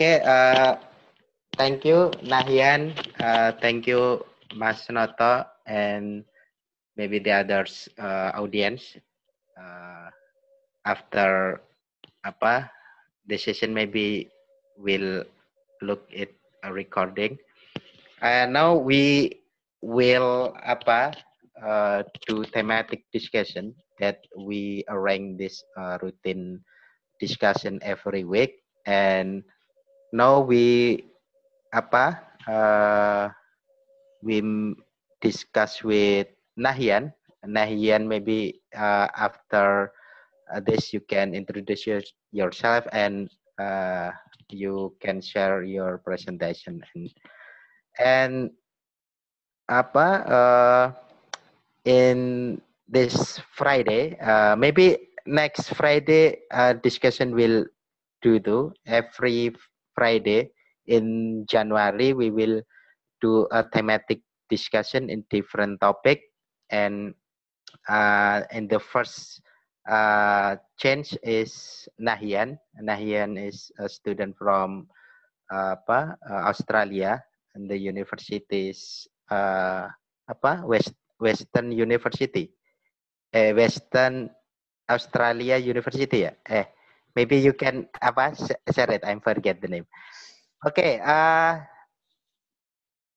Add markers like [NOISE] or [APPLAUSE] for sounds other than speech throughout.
Okay, uh, thank you, Nahian. Uh, thank you, Mas Noto, and maybe the others uh, audience. Uh, after apa the session maybe will look at a recording. And now we will apa uh, do thematic discussion that we arrange this uh, routine discussion every week and now we apa uh, we discuss with Nahian Nahian maybe uh, after uh, this you can introduce your, yourself and uh, you can share your presentation. And and apa uh, in this Friday uh, maybe next Friday uh, discussion will do do every Friday in January we will do a thematic discussion in different topic and uh, in the first uh, change is Nahian. Nahian is a student from uh, apa uh, Australia and the university is uh, apa West Western University, eh, Western Australia University ya. Eh, maybe you can apa share it. I forget the name. Okay. Uh,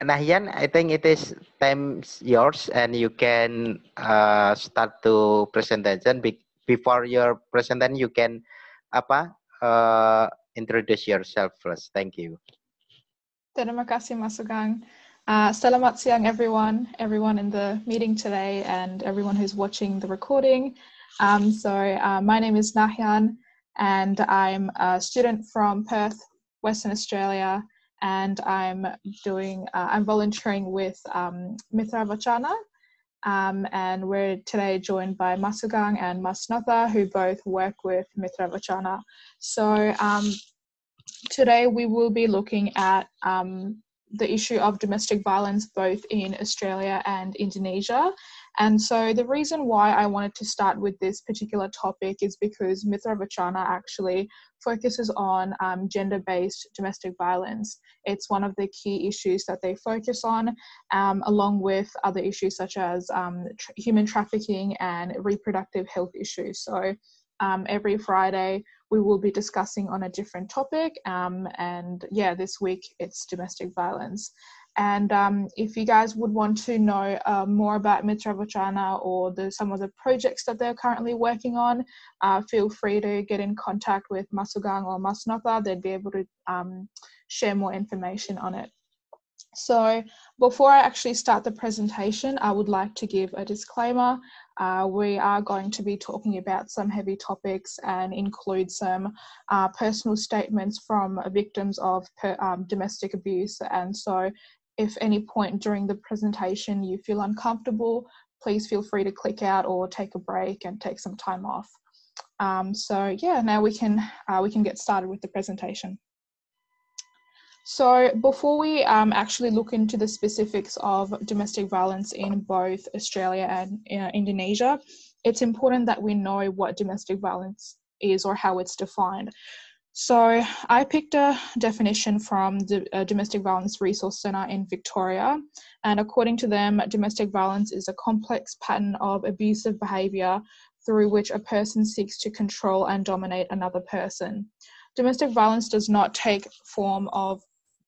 Nahian, I think it is time yours, and you can uh, start to presentation before your presentation you can apa uh, introduce yourself first thank you terima kasih Mas Sugeng uh, selamat siang everyone everyone in the meeting today and everyone who's watching the recording um, so uh, my name is Nahyan and I'm a student from Perth Western Australia. And I'm doing uh, I'm volunteering with um, Mitra Wacana um, and we're today joined by Masugang and Masnatha, who both work with Mitra Wacana. So um, today we will be looking at um, the issue of domestic violence both in Australia and Indonesia and so the reason why I wanted to start with this particular topic is because Mitra Wacana actually focuses on um, gender based domestic violence. It's one of the key issues that they focus on, um, along with other issues such as um, human trafficking and reproductive health issues. So um, every Friday, we will be discussing on a different topic. Um, and yeah, this week it's domestic violence. And um, if you guys would want to know uh, more about Mitra Wacana or the, some of the projects that they're currently working on, uh, feel free to get in contact with Masugang or Masnatha. They'd be able to um, share more information on it. So before I actually start the presentation, I would like to give a disclaimer. Uh, we are going to be talking about some heavy topics and include some uh, personal statements from victims of per, um, domestic abuse. And so if any point during the presentation you feel uncomfortable, please feel free to click out or take a break and take some time off. Um, so yeah, now we can uh, we can get started with the presentation. So before we um, actually look into the specifics of domestic violence in both Australia and uh, Indonesia, it's important that we know what domestic violence is or how it's defined. So I picked a definition from the uh, Domestic Violence Resource Centre in Victoria, and according to them, domestic violence is a complex pattern of abusive behaviour through which a person seeks to control and dominate another person. Domestic violence does not take form of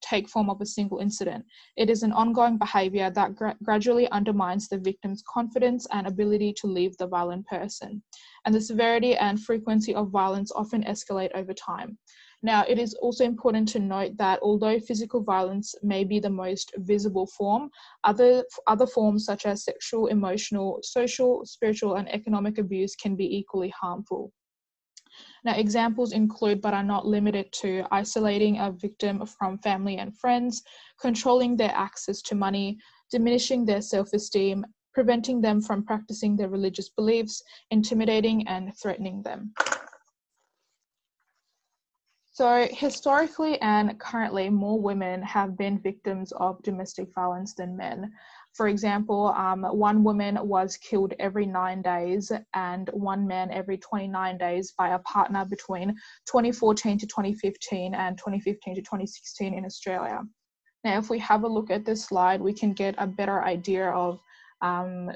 take form of a single incident. It is an ongoing behavior that gra- gradually undermines the victim's confidence and ability to leave the violent person. And the severity and frequency of violence often escalate over time. Now, it is also important to note that although physical violence may be the most visible form, other, other forms such as sexual, emotional, social, spiritual, and economic abuse can be equally harmful. Now, examples include, but are not limited to, isolating a victim from family and friends, controlling their access to money, diminishing their self esteem, preventing them from practicing their religious beliefs, intimidating and threatening them. So, historically and currently, more women have been victims of domestic violence than men. For example, um, one woman was killed every nine days and one man every 29 days by a partner between 2014 to 2015 and 2015 to 2016 in Australia. Now, if we have a look at this slide, we can get a better idea of um,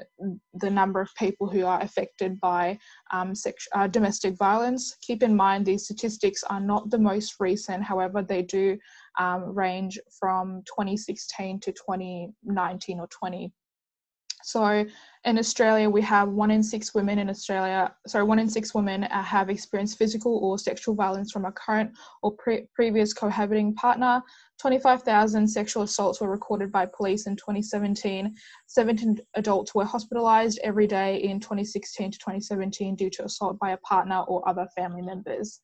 the number of people who are affected by um, uh, domestic violence. Keep in mind these statistics are not the most recent, however, they do um, range from 2016 to 2019 or 20. So in Australia, we have one in six women in Australia, sorry, one in six women uh, have experienced physical or sexual violence from a current or pre- previous cohabiting partner. 25,000 sexual assaults were recorded by police in 2017. 17 adults were hospitalized every day in 2016 to 2017 due to assault by a partner or other family members.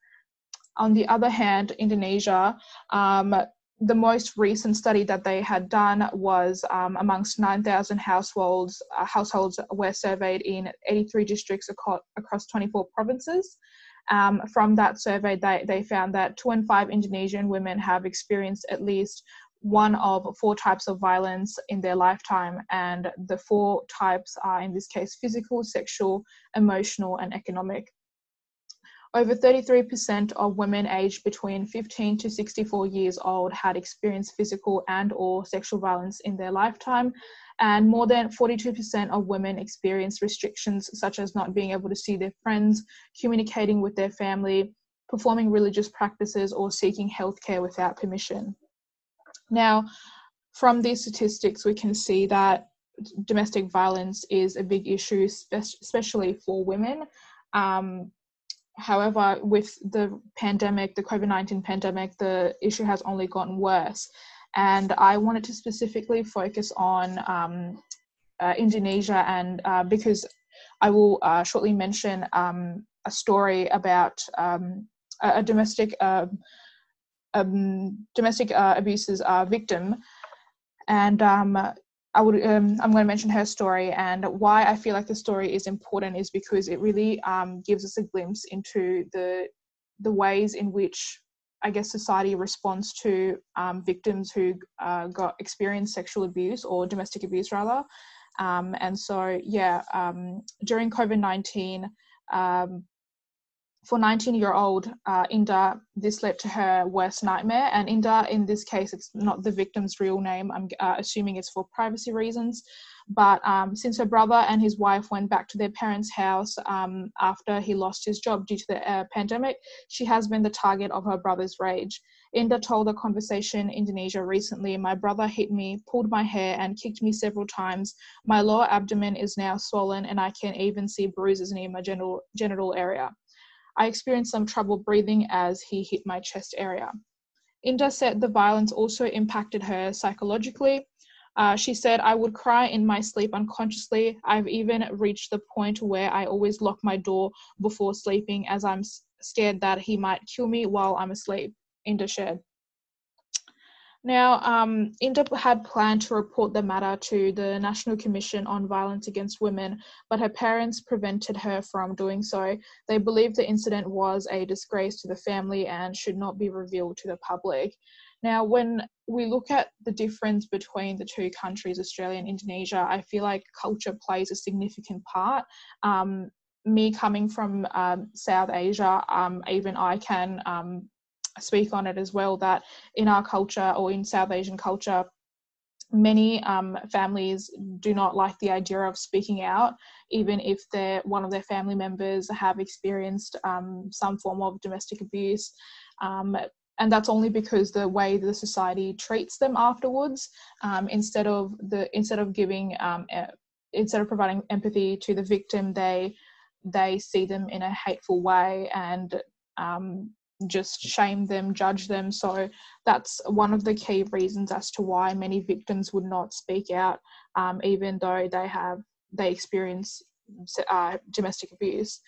On the other hand, Indonesia, um, the most recent study that they had done was um, amongst 9,000 households. Uh, households were surveyed in 83 districts across, across 24 provinces. Um, from that survey, they, they found that two in five Indonesian women have experienced at least one of four types of violence in their lifetime, and the four types are, in this case, physical, sexual, emotional, and economic. Over 33% of women aged between 15 to 64 years old had experienced physical and or sexual violence in their lifetime, and more than 42% of women experienced restrictions such as not being able to see their friends, communicating with their family, performing religious practices, or seeking healthcare without permission. Now, from these statistics, we can see that domestic violence is a big issue, especially for women. Um, However, with the pandemic, the COVID 19 pandemic, the issue has only gotten worse. And I wanted to specifically focus on um, uh, Indonesia, and uh, because I will uh, shortly mention um, a story about um, a, a, domestic um, um, domestic uh, abuses uh, victim, and um, I would um, I'm going to mention her story and why I feel like the story is important is because it really um, gives us a glimpse into the the ways in which I guess society responds to um, victims who uh, got experienced sexual abuse or domestic abuse rather. Um, and so yeah, um, during COVID nineteen, um, for 19 year old uh, Inda, this led to her worst nightmare. And Inda, in this case, it's not the victim's real name. I'm uh, assuming it's for privacy reasons. But um, since her brother and his wife went back to their parents' house um, after he lost his job due to the uh, pandemic, she has been the target of her brother's rage. Inda told a conversation Indonesia recently My brother hit me, pulled my hair, and kicked me several times. My lower abdomen is now swollen, and I can even see bruises near my genital, genital area. I experienced some trouble breathing as he hit my chest area. Inda said the violence also impacted her psychologically. Uh, she said, I would cry in my sleep unconsciously. I've even reached the point where I always lock my door before sleeping as I'm scared that he might kill me while I'm asleep. Inda shared. Now, um, Inda had planned to report the matter to the National Commission on Violence Against Women, but her parents prevented her from doing so. They believed the incident was a disgrace to the family and should not be revealed to the public. Now, when we look at the difference between the two countries, Australia and Indonesia, I feel like culture plays a significant part. Um, me coming from um, South Asia, um, even I can um, speak on it as well that in our culture or in South Asian culture, many um, families do not like the idea of speaking out, even if they're one of their family members have experienced um, some form of domestic abuse. Um, and that's only because the way the society treats them afterwards, um, instead of the instead of giving um, instead of providing empathy to the victim, they they see them in a hateful way and um, just shame them, judge them. So that's one of the key reasons as to why many victims would not speak out, um, even though they have they experience uh, domestic abuse.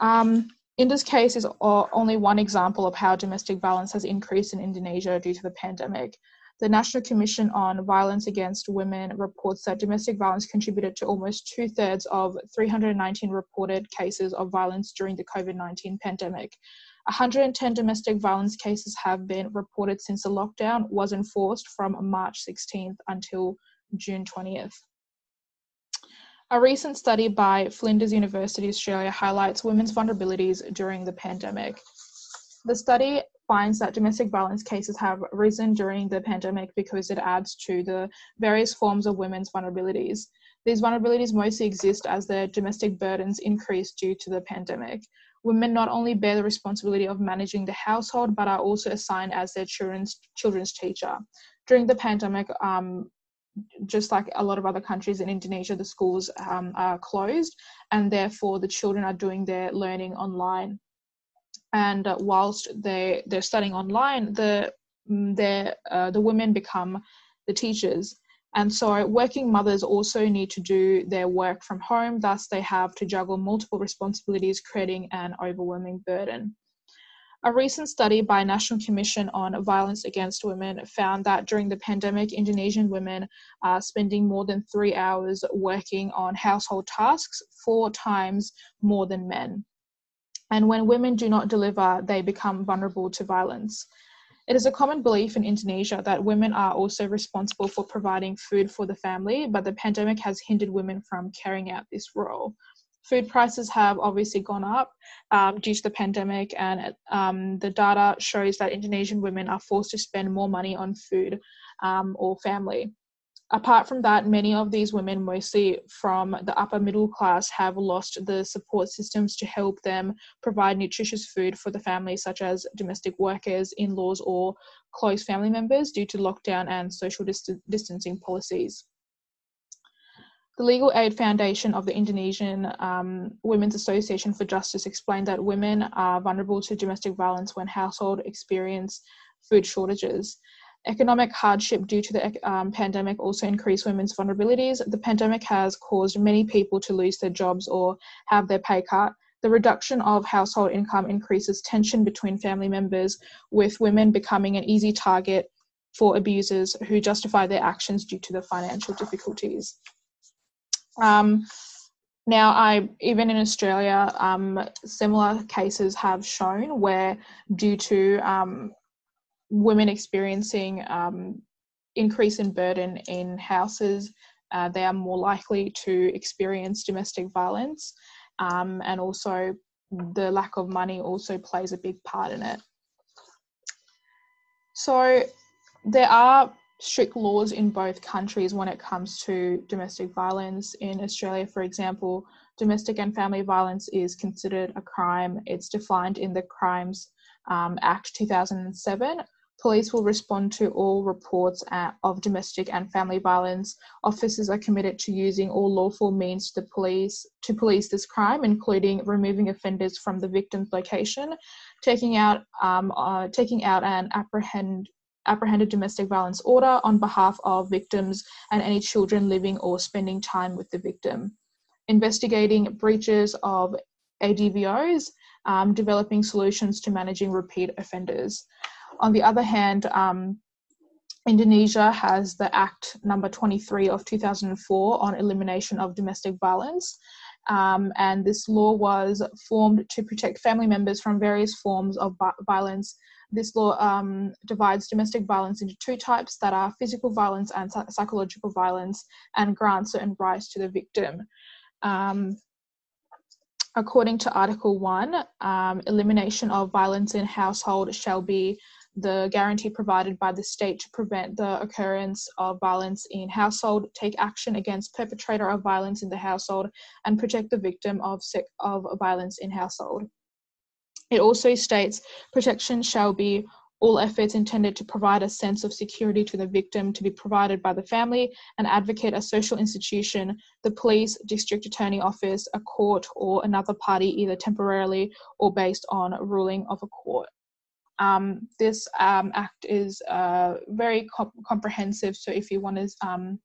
Um, Inda's case is only one example of how domestic violence has increased in Indonesia due to the pandemic. The National Commission on Violence Against Women reports that domestic violence contributed to almost two thirds of 319 reported cases of violence during the COVID 19 pandemic. 110 domestic violence cases have been reported since the lockdown was enforced from March 16th until June 20th. A recent study by Flinders University Australia highlights women's vulnerabilities during the pandemic. The study finds that domestic violence cases have risen during the pandemic because it adds to the various forms of women's vulnerabilities. These vulnerabilities mostly exist as their domestic burdens increase due to the pandemic. Women not only bear the responsibility of managing the household, but are also assigned as their children's children's teacher. During the pandemic, um, just like a lot of other countries in Indonesia, the schools um, are closed, and therefore the children are doing their learning online. And uh, whilst they they're studying online, the mm, uh, the women become the teachers and so, working mothers also need to do their work from home, thus, they have to juggle multiple responsibilities, creating an overwhelming burden. A recent study by National Commission on Violence Against Women found that during the pandemic, Indonesian women are spending more than three hours working on household tasks, four times more than men. And when women do not deliver, they become vulnerable to violence. It is a common belief in Indonesia that women are also responsible for providing food for the family, but the pandemic has hindered women from carrying out this role. Food prices have obviously gone up um, due to the pandemic, and um, the data shows that Indonesian women are forced to spend more money on food um, or family apart from that, many of these women, mostly from the upper middle class, have lost the support systems to help them provide nutritious food for the family, such as domestic workers, in laws, or close family members due to lockdown and social dist- distancing policies. The Legal Aid Foundation of the Indonesian um, Women's Association for Justice explained that women are vulnerable to domestic violence when household experience food shortages. Economic hardship due to the um, pandemic also increased women's vulnerabilities. The pandemic has caused many people to lose their jobs or have their pay cut. The reduction of household income increases tension between family members, with women becoming an easy target for abusers who justify their actions due to the financial difficulties. Um, now, I even in Australia, um, similar cases have shown where, due to um, women experiencing um, increase in burden in houses, uh, they are more likely to experience domestic violence, um, and also the lack of money also plays a big part in it. So there are strict laws in both countries when it comes to domestic violence. In Australia, for example, domestic and family violence is considered a crime. It's defined in the Crimes um, Act 2007, Police will respond to all reports of domestic and family violence. Officers are committed to using all lawful means to police to police this crime, including removing offenders from the victim's location, taking out um, uh, taking out and apprehend apprehended domestic violence order on behalf of victims and any children living or spending time with the victim, investigating breaches of ADVOs, um, developing solutions to managing repeat offenders. On the other hand, um, Indonesia has the Act number 23 of 2004 on elimination of domestic violence. Um, and this law was formed to protect family members from various forms of violence. This law um, divides domestic violence into two types that are physical violence and psychological violence and grants certain rights to the victim. Um, according to Article 1, um, elimination of violence in household shall be the guarantee provided by the state to prevent the occurrence of violence in household, take action against perpetrator of violence in the household, and protect the victim of, of violence in household. It also states protection shall be all efforts intended to provide a sense of security to the victim to be provided by the family and advocate a social institution, the police, district attorney office, a court, or another party, either temporarily or based on ruling of a court. Um, this um, act is uh, very comprehensive, so if you want to, um,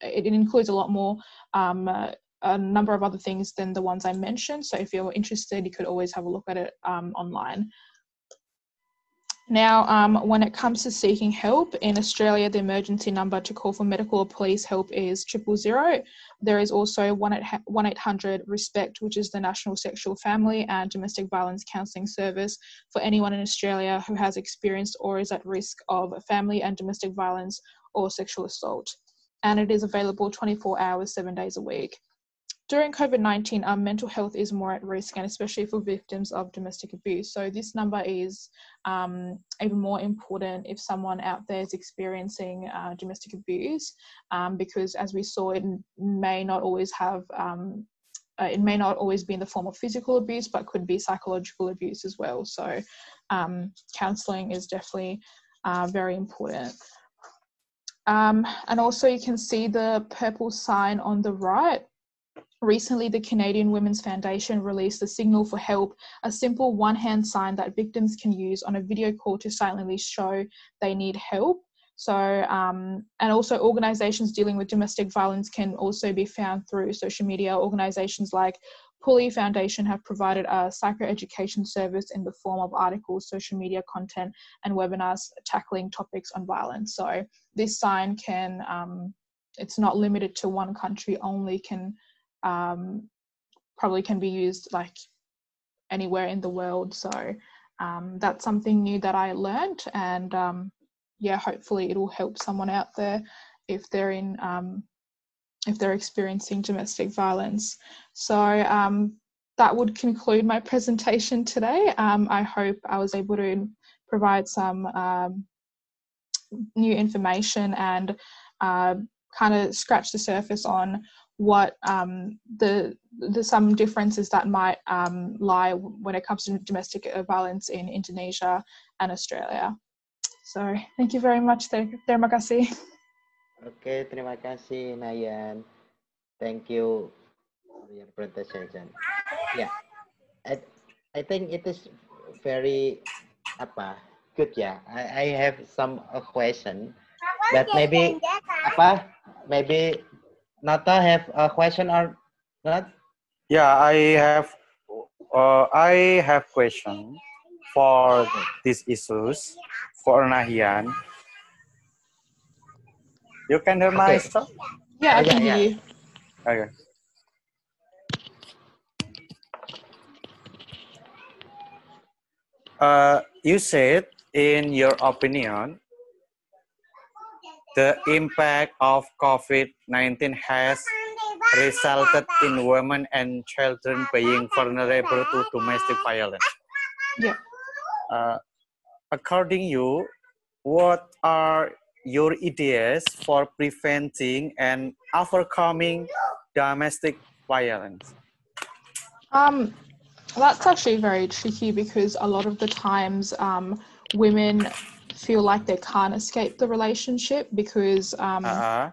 it, it, includes a lot more, um, uh, a number of other things than the ones I mentioned. So if you're interested, you could always have a look at it um, online. Now, um, when it comes to seeking help in Australia, the emergency number to call for medical or police help is triple zero. There is also one eight hundred Respect, which is the National Sexual Family and Domestic Violence Counselling Service for anyone in Australia who has experienced or is at risk of family and domestic violence or sexual assault. and it is available 24 hours, seven days a week. During COVID 19, um, mental health is more at risk, and especially for victims of domestic abuse. So, this number is um, even more important if someone out there is experiencing uh, domestic abuse, um, because as we saw, it may not always have um, uh, it may not always be in the form of physical abuse, but could be psychological abuse as well. So, um, counseling is definitely uh, very important. Um, and also, you can see the purple sign on the right. Recently, the Canadian Women's Foundation released the Signal for Help, a simple one hand sign that victims can use on a video call to silently show they need help. So, um, and also organizations dealing with domestic violence can also be found through social media. Organizations like Pulih Foundation have provided a psychoeducation service in the form of articles, social media content, and webinars tackling topics on violence. So, this sign can, um, it's not limited to one country only, can um, probably can be used like anywhere in the world. So, um, that's something new that I learned and um, yeah, hopefully it'll help someone out there if they're in um, if they're experiencing domestic violence. So um, that would conclude my presentation today. Um, I hope I was able to provide some new information and uh, kind of scratch the surface on what um, the the some differences that might um, lie when it comes to domestic violence in Indonesia and Australia. So thank you very much. Terima kasih. Okay, terima kasih Nayan. Thank you for your presentation. Yeah, I, I think it is very apa good ya. I, I have some a question, but maybe apa maybe Nata have a question or not? Yeah, I have. Uh, I have question for these issues for Nahian. You can hear my okay. stuff? Yeah, I can hear you. Okay. Uh, you said, in your opinion, the impact of COVID-19 has resulted in women and children being vulnerable to domestic violence. Yeah. Uh, according you, what are your ideas for preventing and overcoming domestic violence? Um, that's actually very tricky because a lot of the times um, women feel like they can't escape the relationship because um, uh-huh.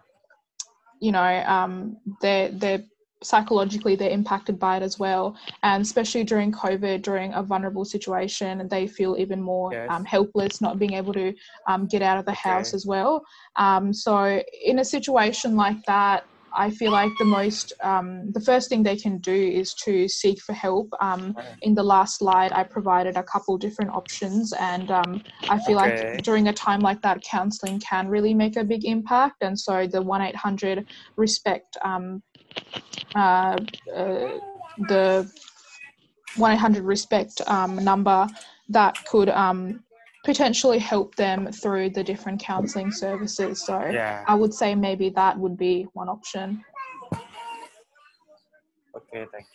you know um, they're they're psychologically they're impacted by it as well and especially during covid during a vulnerable situation they feel even more yes. um, helpless not being able to um, get out of the okay. house as well um, so in a situation like that I feel like the most, um, the first thing they can do is to seek for help. Um, in the last slide, I provided a couple different options, and um, I feel okay. like during a time like that, counselling can really make a big impact. And so the one eight hundred respect um, uh, uh, the 100 respect um, number that could um, potentially help them through the different counselling services. So yeah. I would say maybe that would be one option. Okay, thank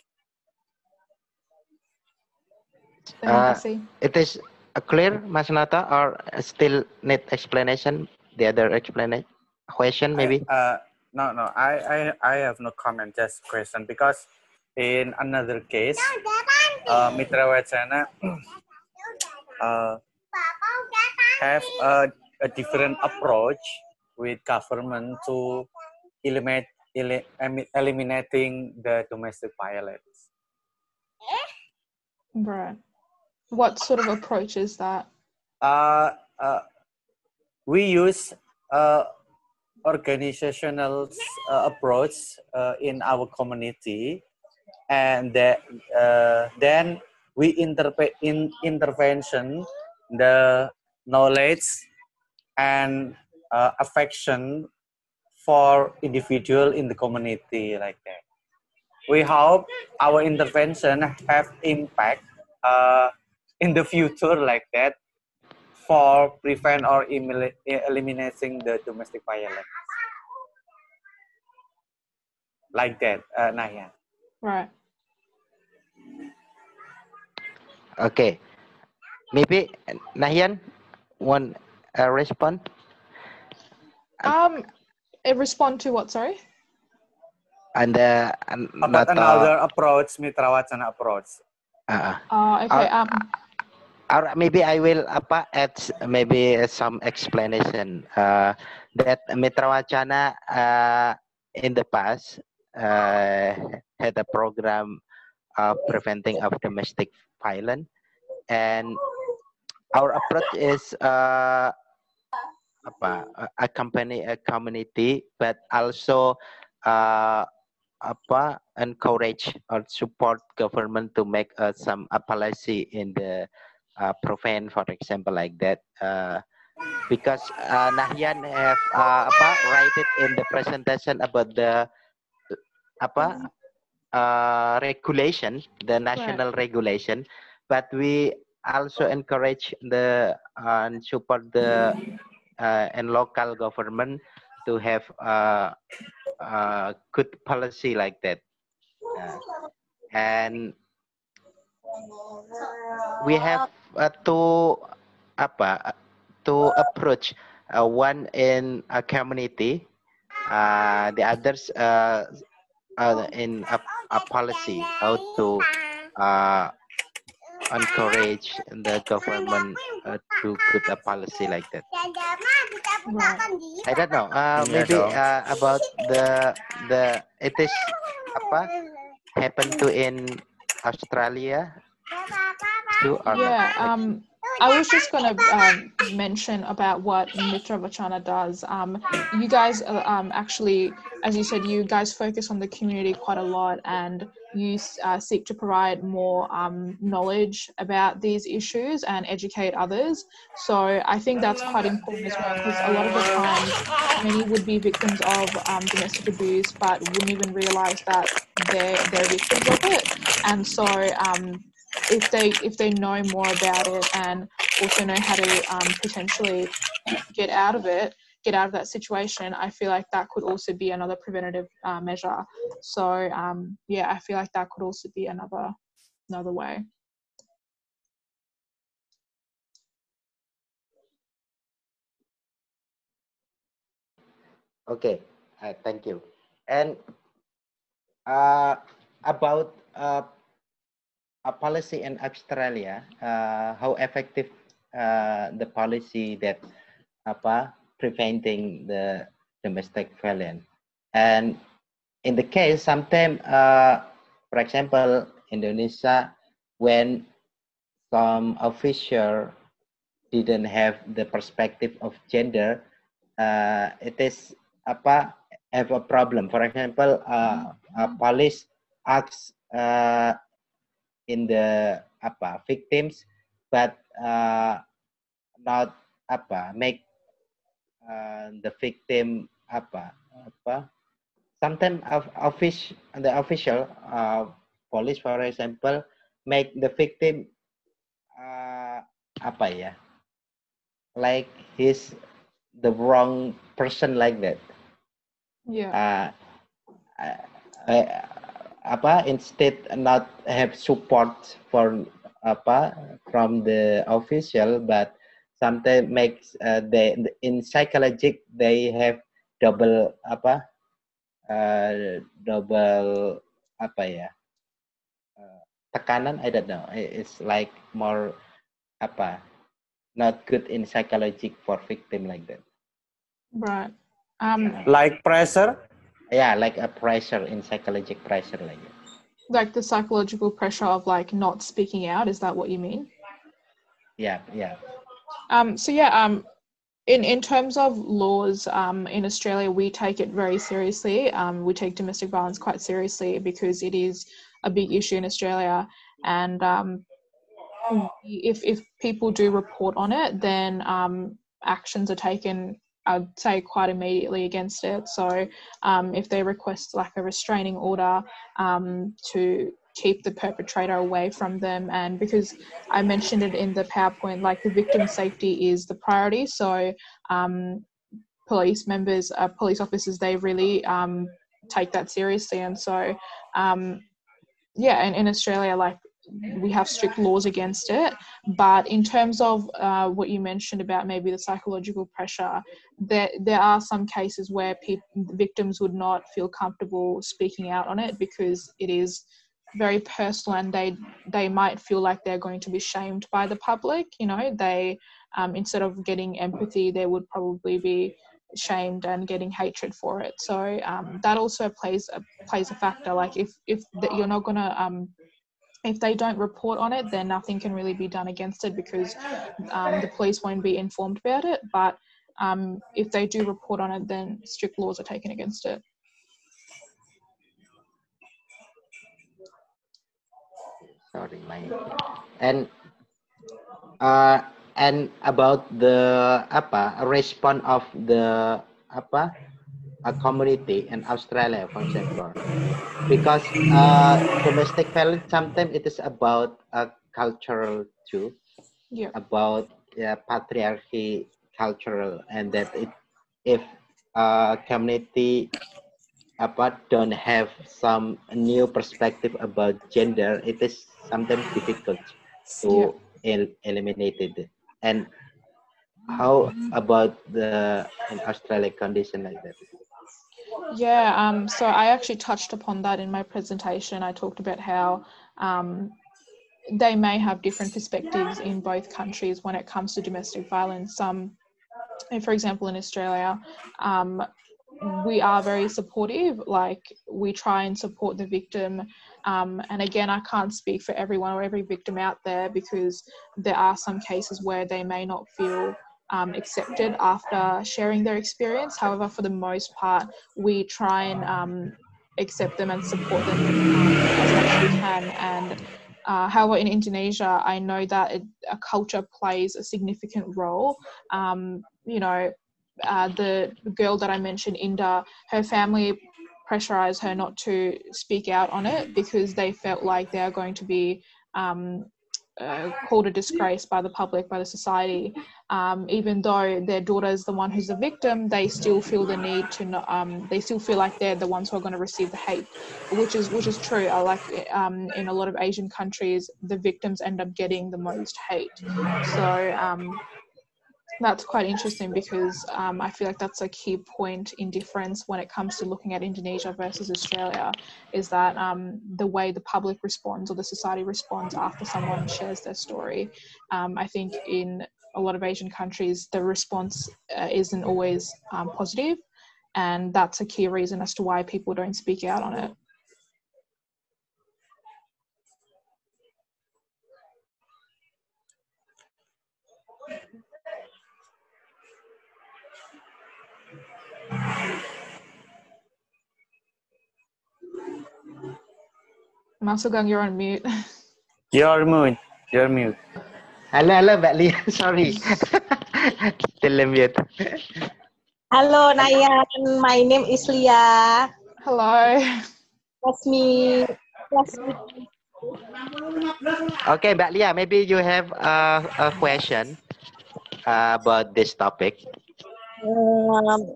you. Uh, it is clear, Masnata, or still need explanation? The other explanation question, maybe. Uh, no, no, I, I, I have no comment, just question because in another case, uh, Mitra Wacana [CLEARS THROAT] uh, have a, a different approach with government to eliminate, eliminating the domestic violence. Right. What sort of approach is that? Uh, uh, we use uh, organizational uh, approach uh, in our community and that, uh, then we interpret in intervention the knowledge and uh, affection for individual in the community like that we hope our intervention have impact uh, in the future like that for prevent or eliminating the domestic violence. like that, uh, Nahyan. Right. Okay. Maybe Nahyan want uh, respond? Um, respond to what? Sorry. And uh, About another approach, Mitra Wacana approach. Uh, Uh, okay. Um, or maybe I will apa add maybe some explanation uh, that Mitra Wacana uh, in the past uh, had a program of preventing of domestic violence and our approach is uh, apa a company a community but also uh, apa encourage or support government to make uh, some a policy in the uh, prevent for example like that uh, because uh, Nahyan have uh, apa write it in the presentation about the apa uh, regulation the national regulation but we also encourage the uh, and support the uh, and local government to have uh, uh, good policy like that. Uh, and we have uh, to apa to approach one in a community the others in a, a policy how to uh, encourage the government uh, to put a policy like that I don't know uh, maybe uh, about the the it is apa happen to in Australia too or not? yeah. Um, I was just gonna um, mention about what Mitra Wacana does. Um, you guys uh, um, actually, as you said, you guys focus on the community quite a lot, and you uh, seek to provide more um, knowledge about these issues and educate others. So I think that's quite important as well, because a lot of the time many would be victims of um, domestic abuse, but wouldn't even realise that they're they're victims of it. And so um, if they if they know more about it and also know how to um, potentially get out of it get out of that situation i feel like that could also be another preventative uh, measure. So um, yeah i feel like that could also be another another way. Okay, uh, thank you. And uh, about uh, a policy in Australia, uh, how effective uh, the policy that apa preventing the domestic violence. And in the case, sometimes, uh, for example, Indonesia, when some official didn't have the perspective of gender, uh, it is apa have a problem. For example, uh, a police asks uh, in the apa victims, but uh, not apa make uh, the victim apa apa. Sometimes of office the official uh, police, for example, make the victim uh, apa ya like he's the wrong person like that yeah uh, apa instead not have support for apa from the official but sometimes makes uh, they in psychologic they have double apa uh, double apa ya uh, tekanan I don't know. It's like more apa not good in psychologic for victim like that. Right. Um Like pressure, yeah like a pressure in psychologic pressure like that like the psychological pressure of like not speaking out is that what you mean yeah yeah Um, so yeah, um, in in terms of laws um, in Australia, we take it very seriously. Um, we take domestic violence quite seriously because it is a big issue in Australia, and um, if if people do report on it, then um, actions are taken. I'd say quite immediately against it. So um, if they request like a restraining order um, to keep the perpetrator away from them, and because I mentioned it in the PowerPoint, like the victim safety is the priority. So, um, police members, uh, police officers, they really um, take that seriously. And so, um, yeah, and in Australia, like we have strict laws against it. But in terms of uh, what you mentioned about maybe the psychological pressure, there there are some cases where people victims would not feel comfortable speaking out on it because it is very personal and they they might feel like they're going to be shamed by the public. You know they um, instead of getting empathy they would probably be shamed and getting hatred for it. So um, that also plays a plays a factor. Like if if the, you're not gonna um, if they don't report on it then nothing can really be done against it because um, the police won't be informed about it. But um, if they do report on it then strict laws are taken against it. Sorry my and uh and about the apa response of the apa a community in Australia, for example, because uh, domestic violence sometimes it is about a cultural too, yeah. about yeah, patriarchy cultural, and that it if a community apa don't have some new perspective about gender, it is sometimes difficult to yeah. el eliminate it. And how about the in Australia condition like that? Yeah, um, so I actually touched upon that in my presentation. I talked about how um, they may have different perspectives in both countries when it comes to domestic violence. Um, for example, in Australia, um, we are very supportive. Like we try and support the victim. Um, and again, I can't speak for everyone or every victim out there because there are some cases where they may not feel um, accepted after sharing their experience. However, for the most part, we try and um, accept them and support them um, as much as we can. And uh, however, in Indonesia, I know that it, a culture plays a significant role. Um, you know, uh, the girl that I mentioned, Inda, her family pressurized her not to speak out on it because they felt like they are going to be um, uh, called a disgrace by the public, by the society. Um, even though their daughter is the one who's the victim, they still feel the need to. Not, um, they still feel like they're the ones who are going to receive the hate, which is which is true. I like um, in a lot of Asian countries, the victims end up getting the most hate. So um, that's quite interesting because um, I feel like that's a key point in difference when it comes to looking at Indonesia versus Australia is that um, the way the public responds or the society responds after someone shares their story. Um, I think in a lot of Asian countries, the response uh, isn't always um, positive, and that's a key reason as to why people don't speak out on it. Masugang, [LAUGHS] you're on mute. You're mute. You're mute. Halo, halo Mbak Lia. [LAUGHS] Sorry. [LAUGHS] Still mute. Hello, Nayan. My name is Lia. Hello. That's me. That's me. Okay, Mbak Lia, maybe you have a, a question uh, about this topic. Um,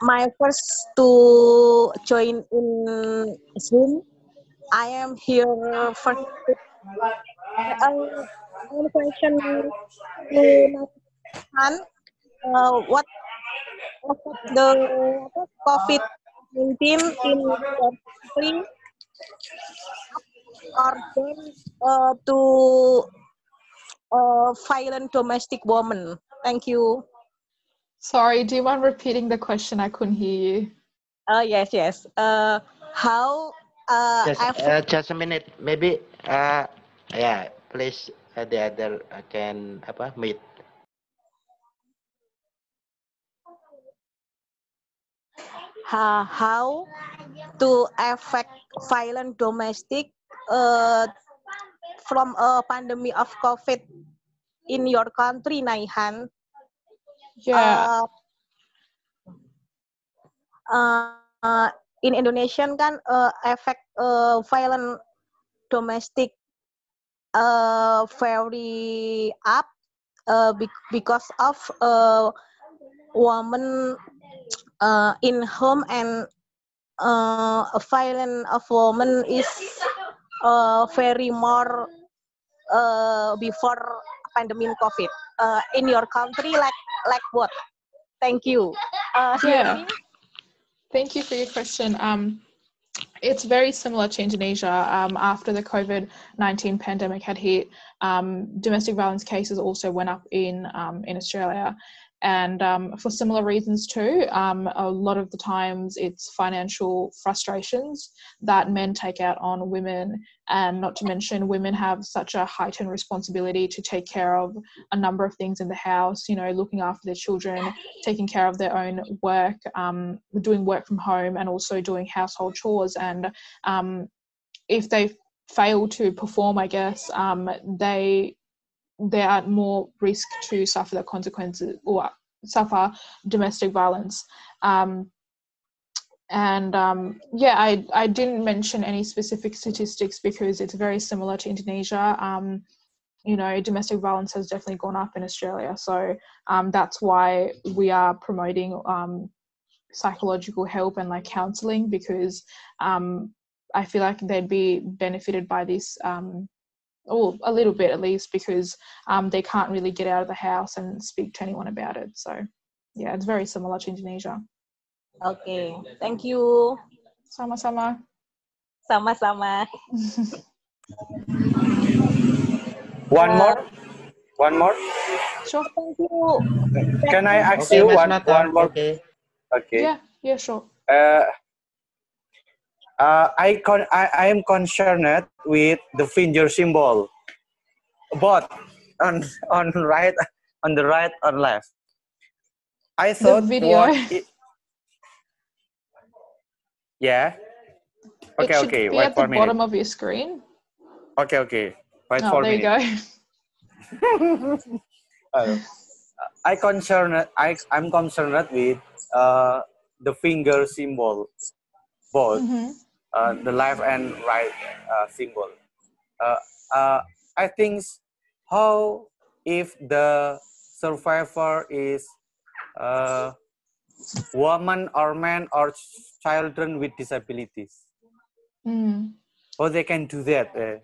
my first to join in Zoom I am here for um, question to uh, what the COVID 19 in your country or then uh, to uh, violent domestic woman. Thank you. Sorry, do you mind repeating the question? I couldn't hear you. Uh, yes, yes. Uh, how uh, just, uh, just a minute. Maybe, uh, yeah, please uh, the other uh, can apa meet. Uh, how to affect violent domestic uh, from a pandemic of COVID in your country, Naihan? Yeah. Uh, uh, in Indonesia kan uh, efek uh, violent domestic uh, very up uh, because of uh, woman uh, in home and uh, a violent of woman is uh, very more uh, before pandemic COVID uh, in your country like like what? Thank you. Uh, Yeah. Thank you for your question. Um, it's very similar to Indonesia. Um, after the COVID 19 pandemic had hit, um, domestic violence cases also went up in, um, in Australia. And um, for similar reasons too, um, a lot of the times it's financial frustrations that men take out on women. And not to mention, women have such a heightened responsibility to take care of a number of things in the house, you know, looking after their children, taking care of their own work, um, doing work from home, and also doing household chores. And um, if they fail to perform, I guess um, they they are at more risk to suffer the consequences or suffer domestic violence. Um, and um, yeah, I, I didn't mention any specific statistics because it's very similar to Indonesia. Um, you know, domestic violence has definitely gone up in Australia. So um, that's why we are promoting um, psychological help and like counseling because um, I feel like they'd be benefited by this, or a little bit at least, because um, they can't really get out of the house and speak to anyone about it. So yeah, it's very similar to Indonesia. Okay, thank you. Sama-sama. Sama-sama. [LAUGHS] One more. One more. Sure. Thank you. Can I ask Okay, you one Nata. one more? Okay. Okay. Yeah, yeah, sure. Uh, uh, I con I, I am concerned with the finger symbol, both on on right on the right or left. I thought video. what it- yeah. Okay, it okay. be Wait at for the bottom of your screen. Okay, okay. Wait Oh, for there you go. [LAUGHS] Uh, I concerned. I I'm concerned with uh the finger symbol, both. hmm uh, the left and right uh, symbol. Uh, uh, I think how if the survivor is uh, woman or man or children with disabilities, Mm. how they can do that? Uh,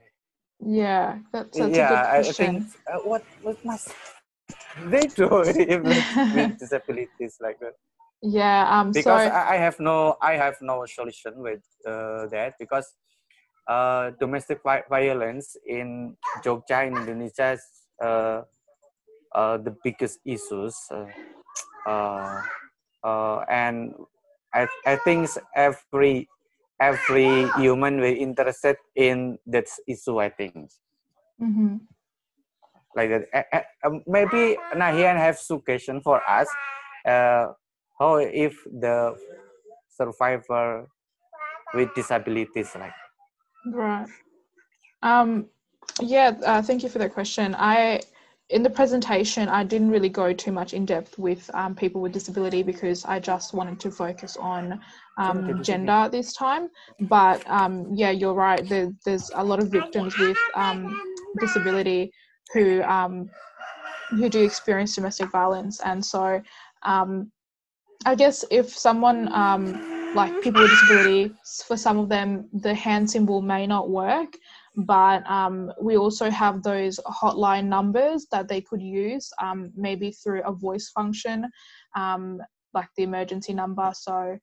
Yeah, that's, that's yeah, a good I I think uh, what what must they do if [LAUGHS] with [LAUGHS] disabilities like that? Yeah, um, because so I, I have no I have no solution with uh, that because uh, domestic violence in Jogja in Indonesia is uh, uh, the biggest issues uh, uh, uh, and I, I think every every human will interested in that issue I think. Mhm. like that. Um, maybe Nahian have suggestion for us. Uh, how if the survivor with disabilities like Right. Um, yeah, uh, thank you for that question. I, in the presentation, I didn't really go too much in depth with um, people with disability because I just wanted to focus on um, gender this time. But um, yeah, you're right. There, there's a lot of victims with um, disability who um, who do experience domestic violence, and so um, I guess if someone um, like people with disability, for some of them, the hand symbol may not work, but um, we also have those hotline numbers that they could use, um, maybe through a voice function, um, like the emergency number. So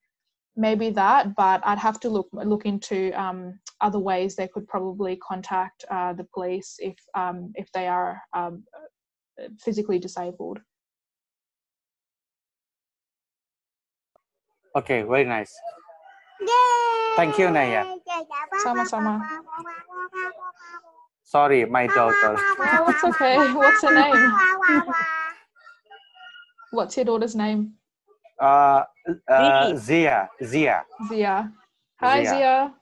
maybe that, but I'd have to look look into um, other ways they could probably contact uh, the police if um, if they are physically disabled. Okay very nice thank you Naya Sama-sama. sorry my daughter [LAUGHS] it's okay. What's her name? What's your daughter's name? uh, uh, Zia Zia Zia. Hi, Zia. Zia.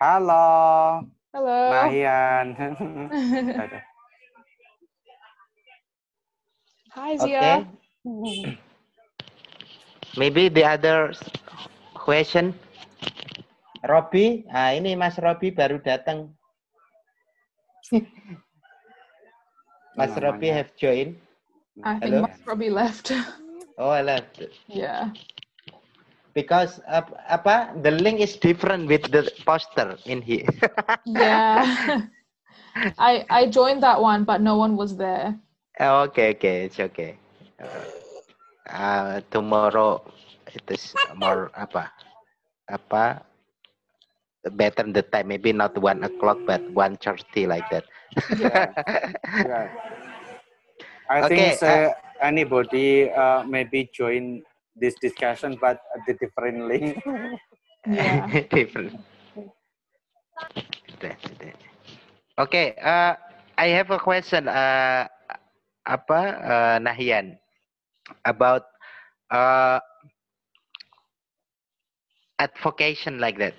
halo Hello. Nahian [LAUGHS] [LAUGHS] Hi, Okay. Maybe the other question. Robi, ah ini Mas Robi baru datang. [LAUGHS] Mas Namanya. Robi have joined. I think Hello? Mas probably left. [LAUGHS] Oh, I left. yeah. because uh, apa the link is different with the poster in here. [LAUGHS] yeah. I I joined that one, but no one was there. Oh, okay, okay, it's okay. Uh, uh, tomorrow it is more apa apa better the time maybe not one o'clock but one thirty like that. Yeah. yeah. I Okay, think uh, anybody uh, maybe join this discussion, but at the different link. [LAUGHS] Yeah. different. Okay, uh, I have a question. Uh, apa uh, Nahian about uh, advocation like that.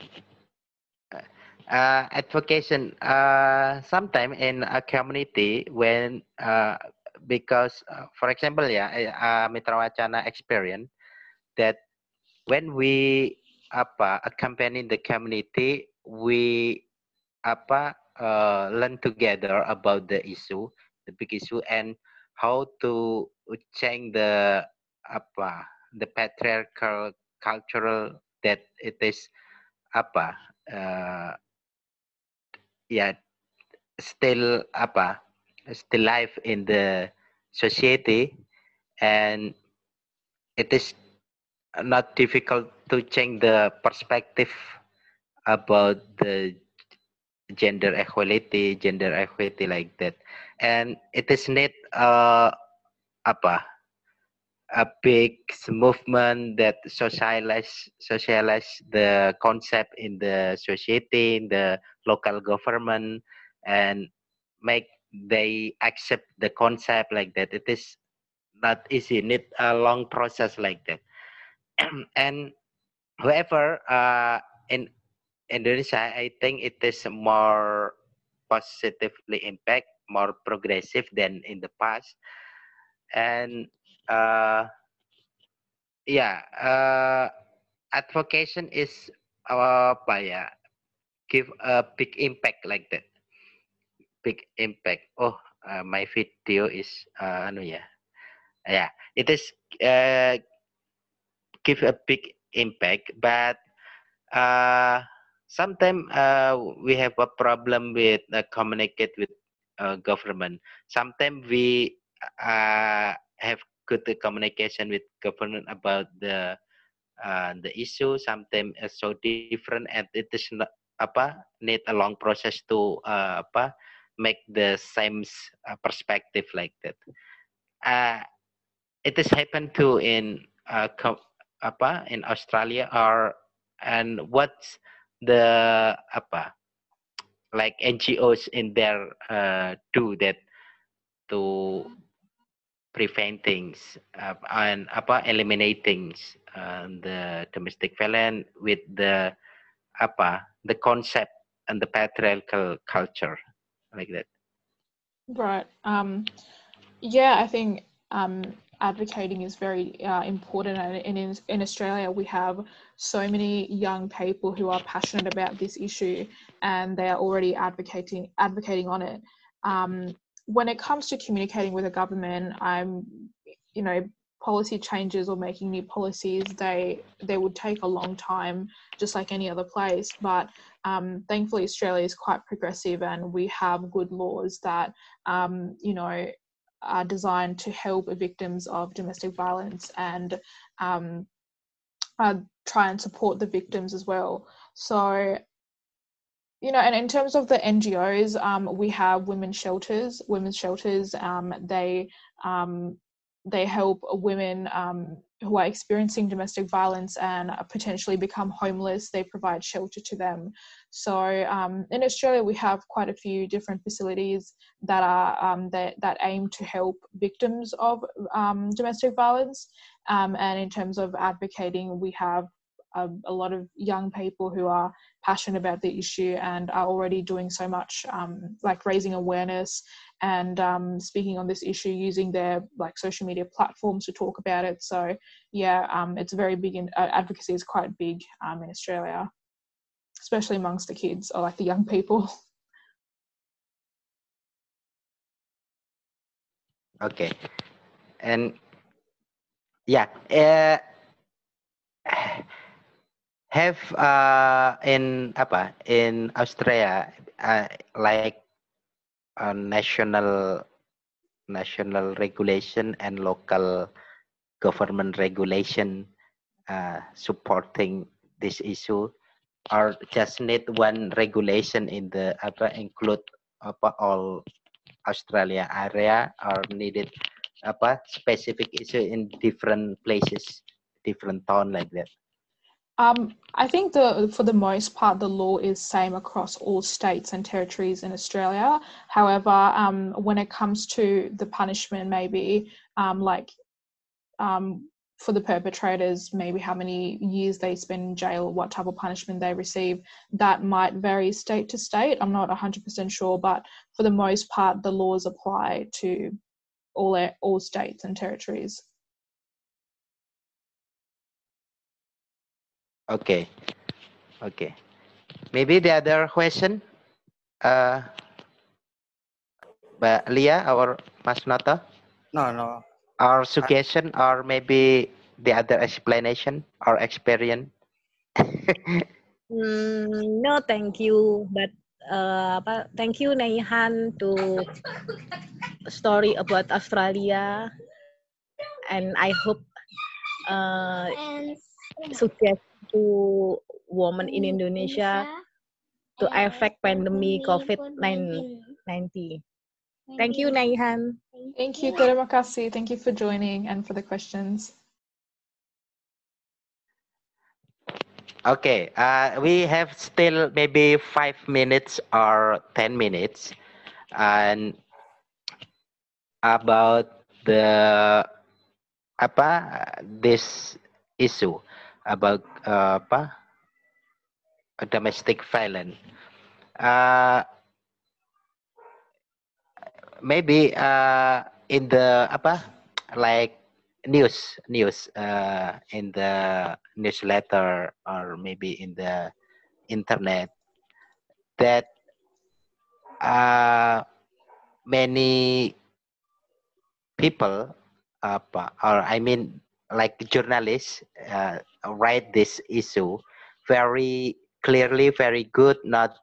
Uh, advocation. Uh, sometime in a community when uh, because uh, for example, yeah, uh, Mitra experience that when we apa accompany the community, we apa uh, learn together about the issue, the big issue, and how to change the apa the patriarchal cultural that it is apa uh, yeah still apa still life in the society. And it is not difficult to change the perspective about the gender equality gender equity like that and it is need uh apa a big movement that socialize socialize the concept in the society in the local government and make they accept the concept like that. It is not easy need a long process like that. [CLEARS THROAT] And however uh in indonesia i think it is more positively impact more progressive than in the past. And uh yeah uh advocation is uh, ya give a big impact like that. Big impact. Oh uh, my video is uh, anu ya. Yeah it is uh, give a big impact but uh sometimes uh, we have a problem with uh, communicate with uh, government. Sometimes we uh, have good communication with government about the uh, the issue. Sometimes it's so different and it is not apa need a long process to uh, apa make the same uh, perspective like that. Uh, it has happened too in uh, apa in Australia or and what's the apa like NGOs in there uh, do that to prevent things uh, and apa eliminating uh, the domestic violence with the apa the concept and the patriarchal culture like that Right. Um, yeah, I think um, advocating is very uh, important, and in in Australia we have so many young people who are passionate about this issue, and they are already advocating advocating on it. Um, when it comes to communicating with the government, I'm, you know, policy changes or making new policies, they they would take a long time, just like any other place. But um, thankfully, Australia is quite progressive, and we have good laws that um, you know, are designed to help victims of domestic violence and um, uh, try and support the victims as well. So, you know, and in terms of the NGOs, um, we have women's shelters. Women's shelters, um, they um, they help women um, who are experiencing domestic violence and potentially become homeless. They provide shelter to them. So um, in Australia, we have quite a few different facilities that are um, that that aim to help victims of um, domestic violence. Um, and in terms of advocating, we have a, a lot of young people who are passionate about the issue and are already doing so much, um, like raising awareness and um, speaking on this issue using their like social media platforms to talk about it. So yeah, um, it's very big in uh, advocacy is quite big um, in Australia, especially amongst the kids or like the young people. [LAUGHS] Okay. And yeah, uh, have uh, in apa in Australia uh, like a national national regulation and local government regulation uh, supporting this issue. Or just need one regulation in the apa include apa all Australia area or needed apa specific issue in different places different town like that Um, I think the for the most part the law is same across all states and territories in Australia. However, um, when it comes to the punishment, maybe um, like um, for the perpetrators, maybe how many years they spend in jail, what type of punishment they receive, that might vary state to state. I'm not 100% sure, but for the most part, the laws apply to all all states and territories. Okay. Okay. Maybe the other question, uh, but Leah or Mas Nota, No, no. or suggestion, or maybe the other explanation or experience. [LAUGHS] Hmm, no, thank you. But uh, apa, thank you Naihan to story about Australia, and I hope uh, suggest to women in Indonesia to affect pandemic COVID-19. Thank you, Nahian. Thank you, terima kasih. Thank you for joining and for the questions. Okay, uh, we have still maybe five minutes or 10 minutes and about the apa this issue about uh, apa? Domestic violence. Uh, maybe uh, in the apa? Like news news uh, in the newsletter or maybe in the internet that uh, many people apa? Or I mean like journalists uh, write this issue very clearly very good not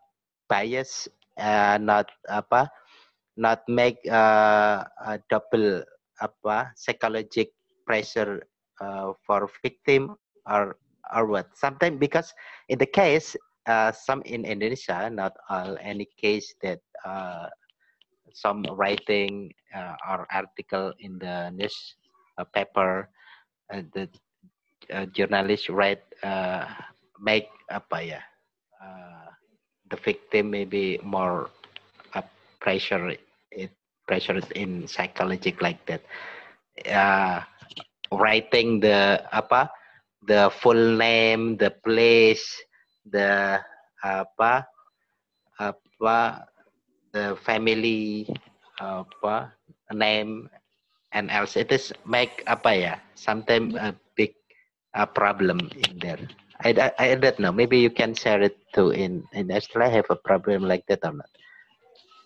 biased, uh, not apa not make uh, a double apa psychological pressure uh, for victim or or what. Sometimes because in the case uh, some in indonesia not all any case that uh, some writing uh, or article in the news uh, paper uh, the uh, journalist write uh, make apa ya uh, the victim maybe more uh, pressure it pressure in psychological like that. Uh, writing the apa the full name the place the apa apa the family apa name and else it is make apa ya sometimes a big uh, problem in there I, I, I don't know maybe you can share it too in in Australia have a problem like that or not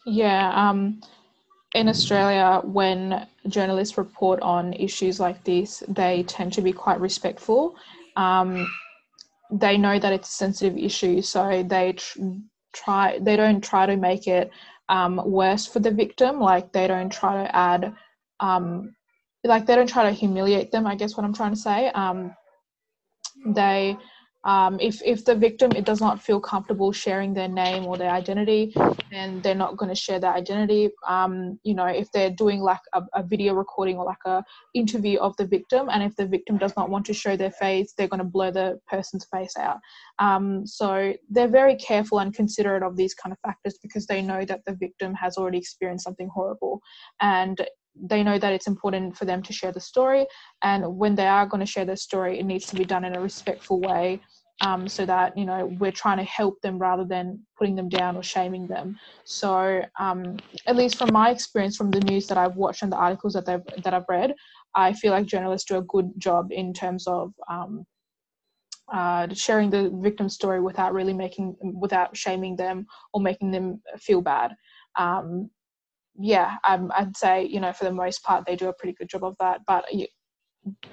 Yeah, um, in Australia, when journalists report on issues like this, they tend to be quite respectful. Um, they know that it's a sensitive issue, so they tr- try. They don't try to make it um, worse for the victim. Like they don't try to add, um, like they don't try to humiliate them. I guess what I'm trying to say. Um, they um, if if the victim it does not feel comfortable sharing their name or their identity then they're not going to share their identity um, you know if they're doing like a, a, video recording or like a interview of the victim and if the victim does not want to show their face they're going to blur the person's face out um, so they're very careful and considerate of these kind of factors because they know that the victim has already experienced something horrible and they know that it's important for them to share the story and when they are going to share their story it needs to be done in a respectful way um, so that you know we're trying to help them rather than putting them down or shaming them. So um, at least from my experience from the news that i've watched and the articles that they've that i've read i feel like journalists do a good job in terms of um, uh, sharing the victim's story without really making without shaming them or making them feel bad. Um, yeah, um, I'd say you know for the most part they do a pretty good job of that. But you,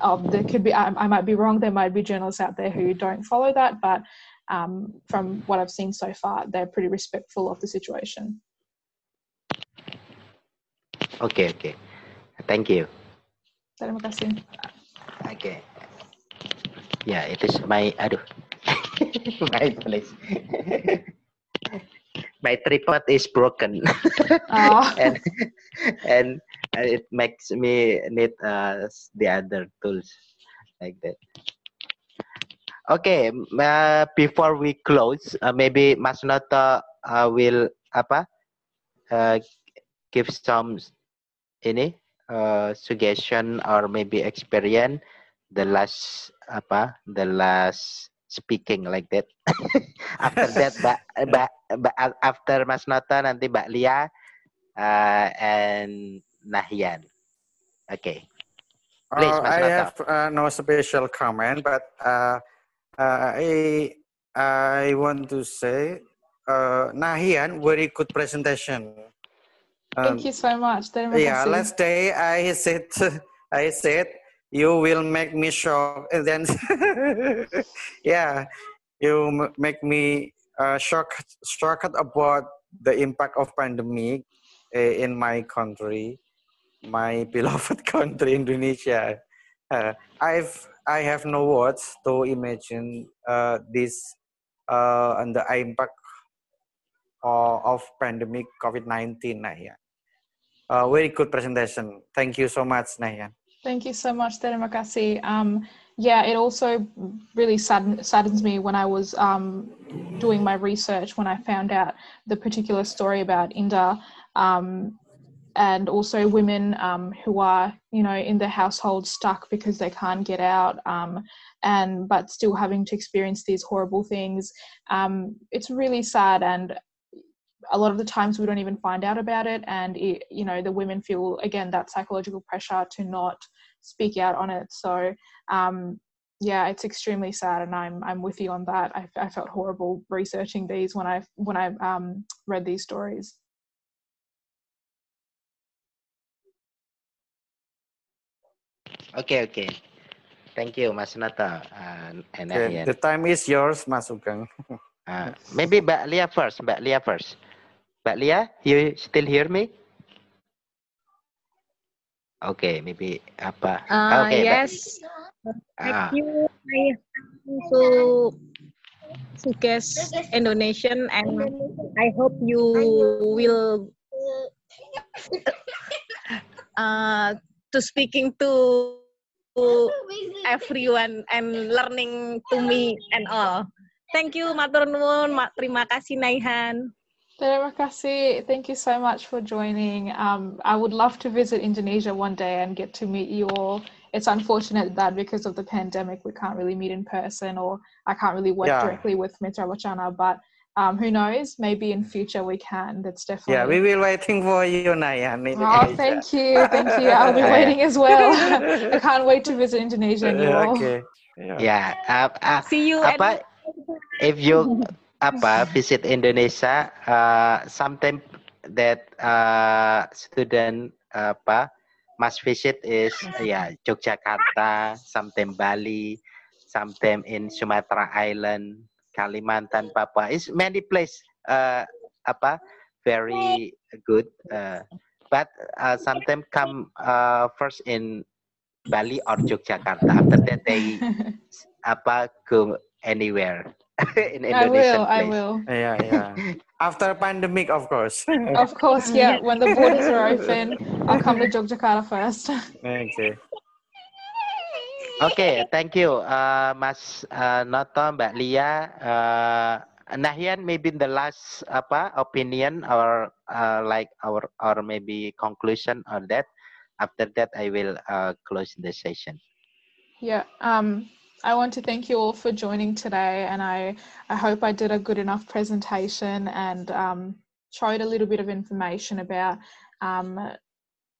um, there could be I, I, might be wrong there might be journalists out there who don't follow that but um, from what i've seen so far they're pretty respectful of the situation. Okay okay. Thank you. Terima kasih okay. Yeah it is my aduh [LAUGHS] my place [LAUGHS] my tripod is broken oh. [LAUGHS] and and it makes me need uh, the other tools like that okay uh, before we close uh, maybe Mas Noto uh, will apa uh, give some ini uh, suggestion or maybe experience the last apa the last speaking like that. [LAUGHS] after that, Mbak, Mbak, Mbak, after Mas Nota nanti Mbak Lia uh, and Nahian. Okay. Please, uh, I have uh, no special comment, but uh, uh, I I want to say uh, Nahian very good presentation. Um, Thank you so much. yeah, last day I said [LAUGHS] I said you will make me shock and then [LAUGHS] yeah you make me uh, shocked shocked about the impact of pandemic uh, in my country my [LAUGHS] beloved country indonesia uh, i've i have no words to imagine uh, this uh, and the impact of, of pandemic covid-19 Nahian. Uh, very good presentation thank you so much Nahian. Thank you so much, Terima kasih. Um, yeah, it also really sadden, saddens me when I was um, doing my research when I found out the particular story about Inda um, and also women um, who are, you know, in their household stuck because they can't get out um, and but still having to experience these horrible things. Um, it's really sad and a lot of the times we don't even find out about it and it, you know the women feel again that psychological pressure to not speak out on it. So um, yeah it's extremely sad and i'm i'm with you on that. I, I felt horrible researching these when i when i um, read these stories. Okay okay. Thank you mas nata uh, and okay, the time is yours mas Ugeng [LAUGHS] uh, maybe mbak lia first mbak lia first. Mbak lia you still hear me Okay, maybe apa? Uh, okay, yes. But... Thank you to suggest Indonesian and I hope you will [LAUGHS] uh, to speaking to everyone and learning to me and all. Thank you, Matur nuwun. Terima kasih Naihan. Terima kasih. Thank you so much for joining. Um, I would love to visit Indonesia one day and get to meet you all. It's unfortunate that because of the pandemic, we can't really meet in person or I can't really work yeah. directly with Mitra Wacana, but um, who knows? Maybe in future we can. That's definitely. Yeah, we will waiting for you, Naya. Oh, thank you, thank you. I'll be [LAUGHS] waiting as well. [LAUGHS] I can't wait to visit Indonesia and you. Okay. Yeah. yeah. Uh, uh, See you. Apa, if you [LAUGHS] apa [LAUGHS] visit Indonesia uh, sometimes that uh, student apa must visit is ya yeah, Yogyakarta, sometimes Bali, sometimes in Sumatra Island, Kalimantan, Papua. Is many place uh, apa very good. Uh, but uh, sometimes come uh, first in Bali or Yogyakarta. After that they [LAUGHS] apa go anywhere. [LAUGHS] in Indonesian I will, place. I will. Yeah, yeah. [LAUGHS] After pandemic, of course. [LAUGHS] of course, yeah. When the borders are open, I'll come to Yogyakarta first. Okay. Okay, thank you, uh, Mas uh, Noto, Mbak Lia. Uh, Nahian, maybe the last apa opinion or uh, like our or maybe conclusion on that. After that, I will uh, close the session. Yeah. Um, I want to thank you all for joining today, and I, I hope I did a good enough presentation and um, showed a little bit of information about, um,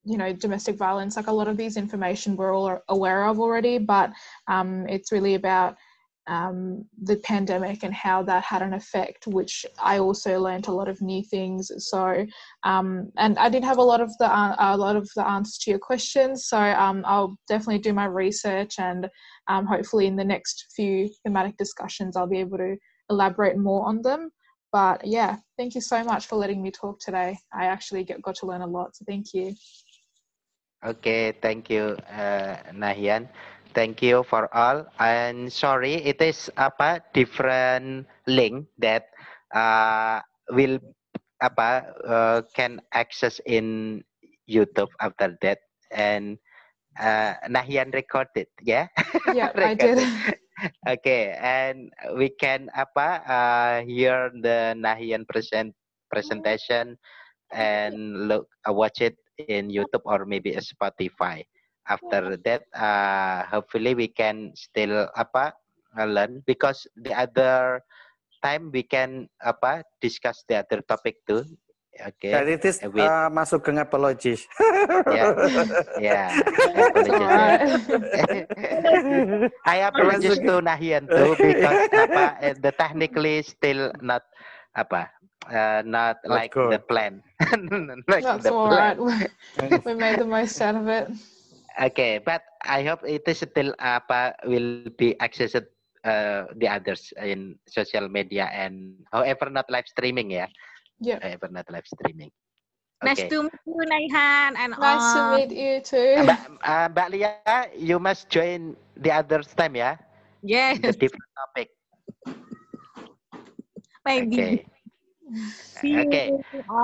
you know, domestic violence. Like a lot of these information we're all aware of already, but um, it's really about um, the pandemic and how that had an effect, which I also learned a lot of new things. So, um, and I did have a lot of the uh, a lot of the answers to your questions. So um, I'll definitely do my research, and um, hopefully in the next few thematic discussions, I'll be able to elaborate more on them. But yeah, thank you so much for letting me talk today. I actually get, got to learn a lot, so thank you. Okay, thank you, uh, Nahian. Thank you for all. And sorry, it is apa different link that uh, will apa uh, can access in YouTube after that. And uh, Nahian recorded, yeah? Yeah, I [LAUGHS] did. okay, and we can apa uh, hear the Nahian present presentation and look uh, watch it in YouTube or maybe a Spotify after that uh, hopefully we can still apa learn because the other time we can apa discuss the other topic too. Okay. That it is with, uh, masuk ke apologies. Yeah. Yeah. [LAUGHS] I apologize to Nahian too because apa eh, the technically still not apa uh, not like cool. the plan. [LAUGHS] Like That's the all plan. right [LAUGHS] we made the most out of it Okay, but I hope it is still apa will be accessed uh, the others in social media and however not live streaming ya. Yeah. However not live streaming. Okay. Nice to meet you, Naihan, and nice to meet you too. Mbak, uh, Mbak Lia, you must join the other time ya. Yes. The different topic. Maybe. Okay. okay.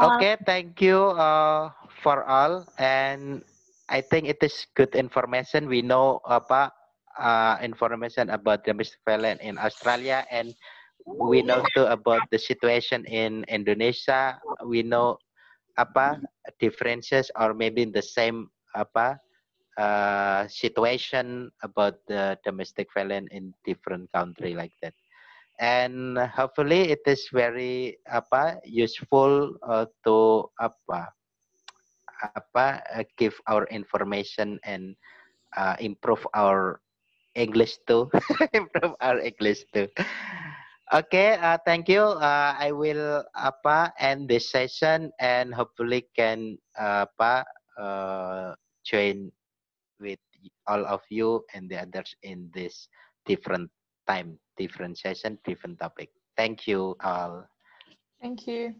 Okay. Thank you uh, for all and I think it is good information. We know apa uh, information about domestic violence in Australia, and we know too about the situation in Indonesia. We know apa differences or maybe the same apa uh, situation about the domestic violence in different country like that. And hopefully it is very apa useful uh, to apa apa uh, give our information and uh, improve our English too. [LAUGHS] improve our English too. Okay, uh, thank you. Uh, I will apa end this session and hopefully can uh, apa uh, join with all of you and the others in this different time, different session, different topic. Thank you all. Thank you.